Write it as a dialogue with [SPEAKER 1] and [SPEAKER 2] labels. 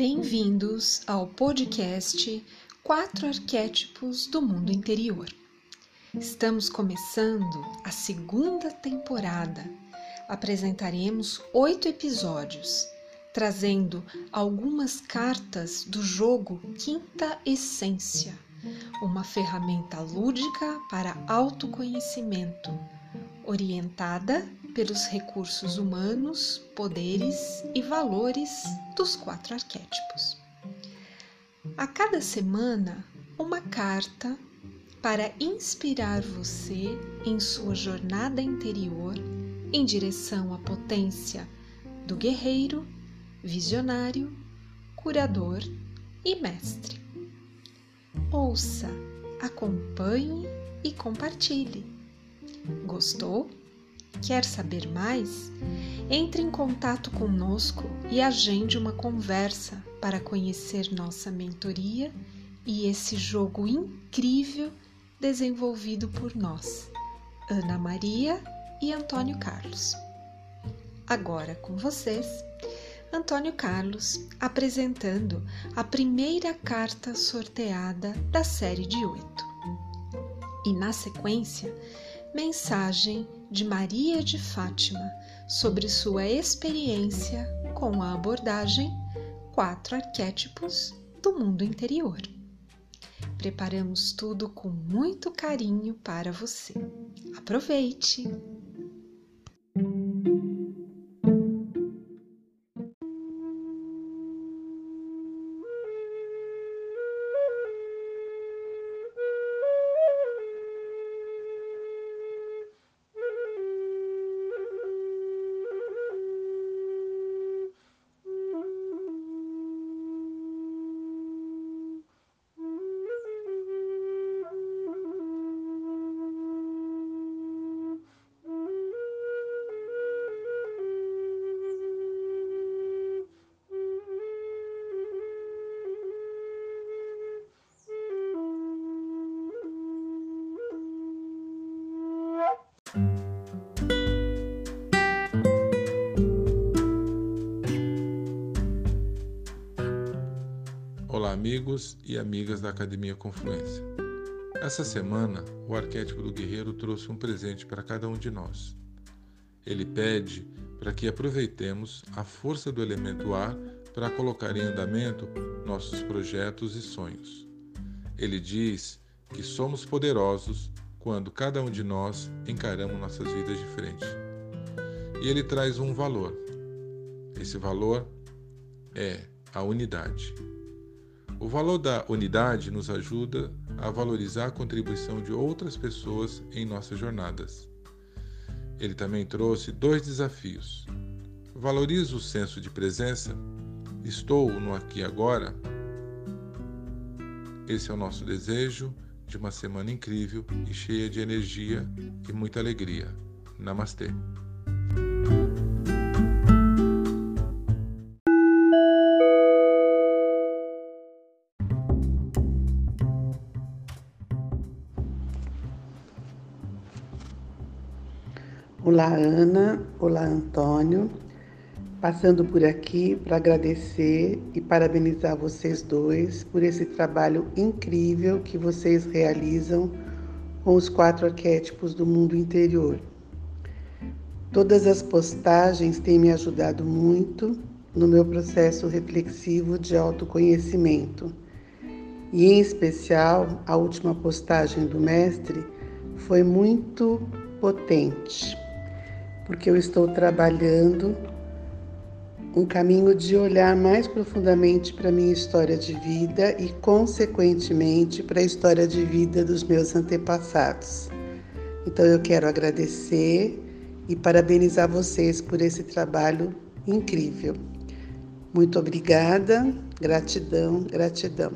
[SPEAKER 1] Bem-vindos ao podcast Quatro Arquétipos do Mundo Interior. Estamos começando a segunda temporada. Apresentaremos oito episódios, trazendo algumas cartas do jogo Quinta Essência, uma ferramenta lúdica para autoconhecimento, orientada pelos recursos humanos, poderes e valores dos quatro arquétipos. A cada semana, uma carta para inspirar você em sua jornada interior em direção à potência do guerreiro, visionário, curador e mestre. Ouça, acompanhe e compartilhe. Gostou? Quer saber mais? Entre em contato conosco e agende uma conversa para conhecer nossa mentoria e esse jogo incrível desenvolvido por nós, Ana Maria e Antônio Carlos. Agora com vocês, Antônio Carlos apresentando a primeira carta sorteada da série de oito. E na sequência, mensagem de Maria de Fátima sobre sua experiência com a abordagem Quatro Arquétipos do Mundo Interior. Preparamos tudo com muito carinho para você. Aproveite!
[SPEAKER 2] Olá, amigos e amigas da Academia Confluência. Essa semana, o arquétipo do guerreiro trouxe um presente para cada um de nós. Ele pede para que aproveitemos a força do elemento ar para colocar em andamento nossos projetos e sonhos. Ele diz que somos poderosos quando cada um de nós encaramos nossas vidas de frente. E ele traz um valor. Esse valor é a unidade. O valor da unidade nos ajuda a valorizar a contribuição de outras pessoas em nossas jornadas. Ele também trouxe dois desafios. Valorizo o senso de presença? Estou no aqui e agora? Esse é o nosso desejo de uma semana incrível e cheia de energia e muita alegria. Namastê.
[SPEAKER 3] Olá, Ana. Olá, Antônio. Passando por aqui para agradecer e parabenizar vocês dois por esse trabalho incrível que vocês realizam com os quatro arquétipos do mundo interior. Todas as postagens têm me ajudado muito no meu processo reflexivo de autoconhecimento. E em especial, a última postagem do mestre foi muito potente porque eu estou trabalhando um caminho de olhar mais profundamente para a minha história de vida e, consequentemente, para a história de vida dos meus antepassados. Então, eu quero agradecer e parabenizar vocês por esse trabalho incrível. Muito obrigada, gratidão, gratidão.